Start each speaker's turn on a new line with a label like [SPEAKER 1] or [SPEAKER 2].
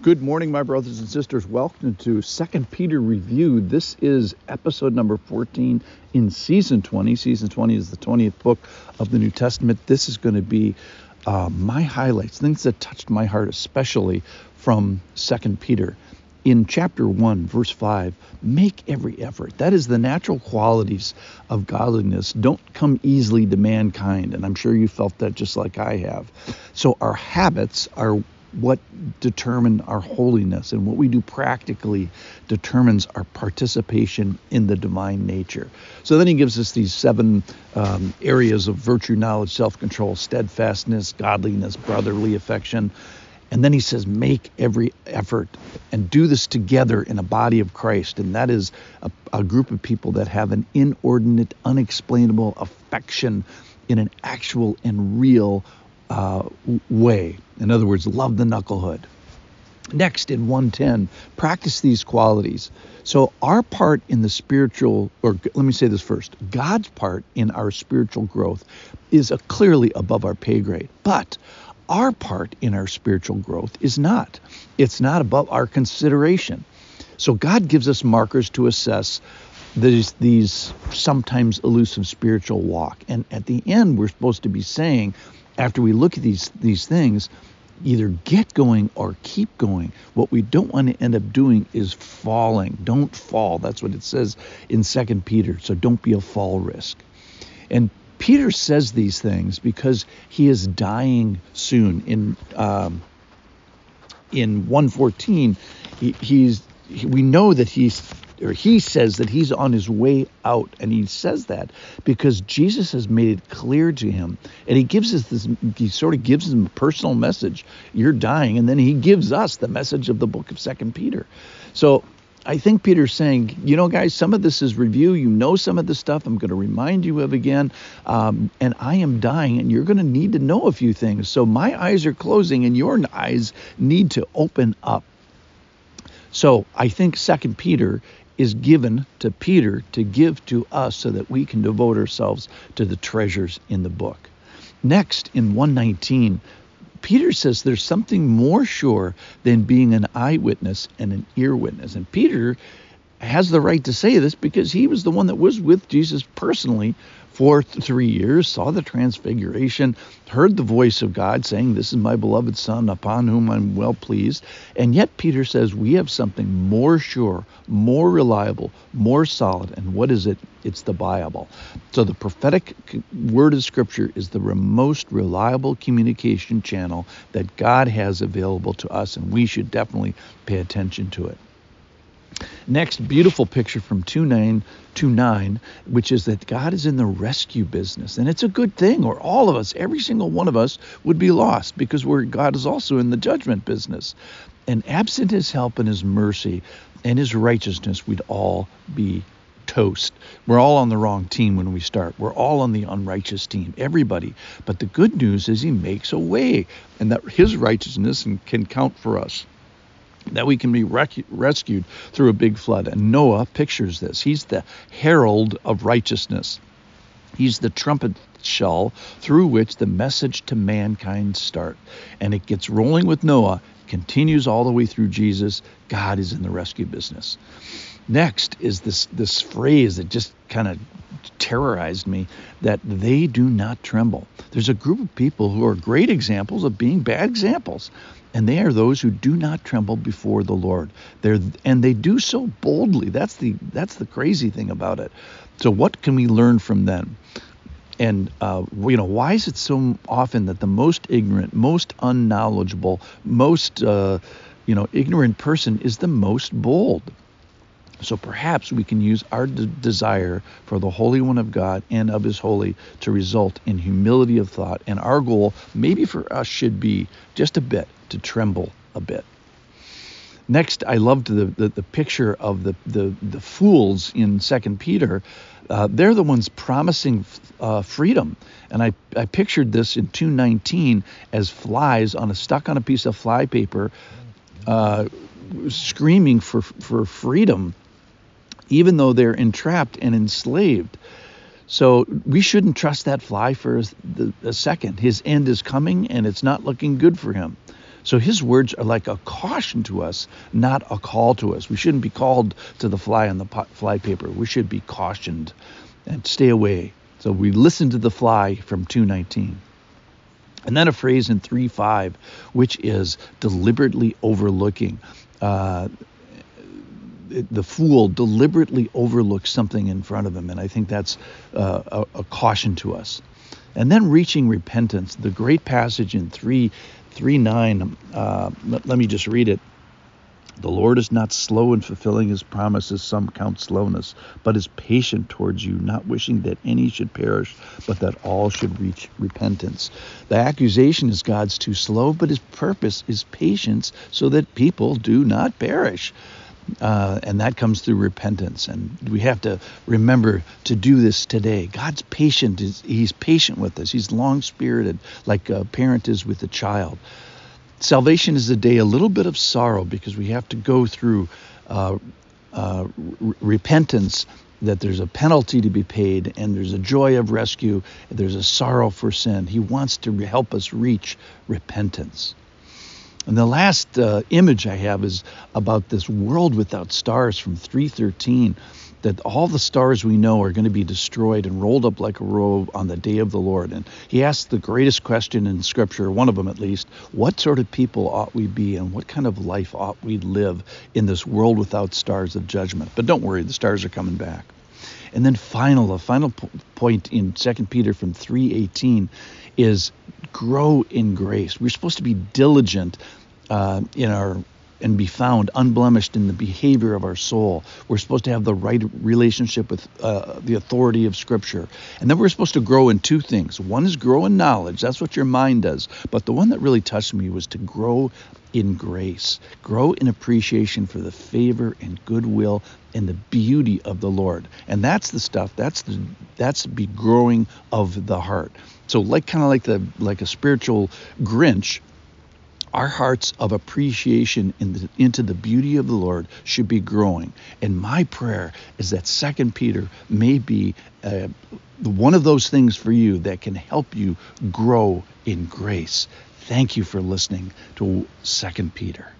[SPEAKER 1] Good morning, my brothers and sisters. Welcome to Second Peter Review. This is episode number 14 in season 20. Season 20 is the 20th book of the New Testament. This is going to be uh, my highlights, things that touched my heart, especially from Second Peter. In chapter 1, verse 5, make every effort. That is the natural qualities of godliness. Don't come easily to mankind. And I'm sure you felt that just like I have. So our habits are what determine our holiness and what we do practically determines our participation in the divine nature. So then he gives us these seven um, areas of virtue, knowledge, self control, steadfastness, godliness, brotherly affection. And then he says, make every effort and do this together in a body of Christ. And that is a, a group of people that have an inordinate, unexplainable affection in an actual and real uh, way. In other words, love the knucklehood. Next, in 110, practice these qualities. So, our part in the spiritual, or let me say this first God's part in our spiritual growth is clearly above our pay grade. But our part in our spiritual growth is not. It's not above our consideration. So, God gives us markers to assess these, these sometimes elusive spiritual walk. And at the end, we're supposed to be saying, after we look at these these things, either get going or keep going. What we don't want to end up doing is falling. Don't fall. That's what it says in Second Peter. So don't be a fall risk. And Peter says these things because he is dying soon. In um, in 114, he, he's he, we know that he's or he says that he's on his way out and he says that because Jesus has made it clear to him and he gives us this he sort of gives him a personal message you're dying and then he gives us the message of the book of second Peter so I think Peter's saying, you know, guys, some of this is review. You know some of the stuff I'm going to remind you of again. Um, and I am dying, and you're going to need to know a few things. So my eyes are closing, and your eyes need to open up. So I think Second Peter is given to Peter to give to us so that we can devote ourselves to the treasures in the book. Next, in 119, Peter says there's something more sure than being an eyewitness and an ear witness. And Peter has the right to say this because he was the one that was with Jesus personally for three years, saw the transfiguration, heard the voice of God saying, This is my beloved Son, upon whom I'm well pleased. And yet, Peter says, We have something more sure, more reliable, more solid. And what is it? It's the Bible. So, the prophetic word of Scripture is the most reliable communication channel that God has available to us, and we should definitely pay attention to it. Next, beautiful picture from 2929, which is that God is in the rescue business. And it's a good thing, or all of us, every single one of us, would be lost because God is also in the judgment business. And absent his help and his mercy and his righteousness, we'd all be toast. We're all on the wrong team when we start. We're all on the unrighteous team, everybody. But the good news is he makes a way, and that his righteousness can count for us that we can be rec- rescued through a big flood. And Noah pictures this. He's the herald of righteousness. He's the trumpet shell through which the message to mankind start. And it gets rolling with Noah, continues all the way through Jesus. God is in the rescue business. Next is this this phrase that just kind of terrorized me that they do not tremble. There's a group of people who are great examples of being bad examples and they are those who do not tremble before the Lord. They're and they do so boldly. That's the that's the crazy thing about it. So what can we learn from them? And uh, you know, why is it so often that the most ignorant, most unknowledgeable, most uh, you know ignorant person is the most bold? So perhaps we can use our de- desire for the Holy One of God and of His holy to result in humility of thought. And our goal, maybe for us, should be just a bit to tremble a bit. Next, I loved the, the, the picture of the, the, the fools in Second Peter. Uh, they're the ones promising uh, freedom, and I, I pictured this in 219 as flies on a stuck on a piece of fly paper, uh, screaming for for freedom even though they're entrapped and enslaved. So we shouldn't trust that fly for a, second. His end is coming and it's not looking good for him. So his words are like a caution to us, not a call to us. We shouldn't be called to the fly on the fly paper. We should be cautioned and stay away. So we listen to the fly from 219. And then a phrase in 3.5, which is deliberately overlooking. Uh, the fool deliberately overlooks something in front of him, and I think that's uh, a, a, caution to us. And then reaching repentance, the great passage in 3 3 9. Uh, let, let me just read it. The Lord is not slow in fulfilling his promises, some count slowness, but is patient towards you, not wishing that any should perish, but that all should reach repentance. The accusation is God's too slow, but his purpose is patience so that people do not perish. Uh, and that comes through repentance. And we have to remember to do this today. God's patient. He's patient with us. He's long spirited, like a parent is with a child. Salvation is a day a little bit of sorrow because we have to go through uh, uh, r- repentance. That there's a penalty to be paid, and there's a joy of rescue, there's a sorrow for sin. He wants to help us reach repentance. And the last uh, image I have is about this world without stars from 313 that all the stars we know are going to be destroyed and rolled up like a robe on the day of the Lord. And he asks the greatest question in Scripture, one of them at least what sort of people ought we be and what kind of life ought we live in this world without stars of judgment? But don't worry, the stars are coming back. And then final, a final point in 2 Peter from 3:18 is grow in grace. We're supposed to be diligent uh, in our and be found unblemished in the behavior of our soul. We're supposed to have the right relationship with uh, the authority of Scripture. And then we're supposed to grow in two things. One is grow in knowledge, that's what your mind does. But the one that really touched me was to grow in grace, grow in appreciation for the favor and goodwill and the beauty of the Lord. And that's the stuff, that's the that's be growing of the heart. So like kind of like the like a spiritual Grinch, our hearts of appreciation in the, into the beauty of the Lord should be growing. And my prayer is that Second Peter may be uh, one of those things for you that can help you grow in grace. Thank you for listening to Second Peter.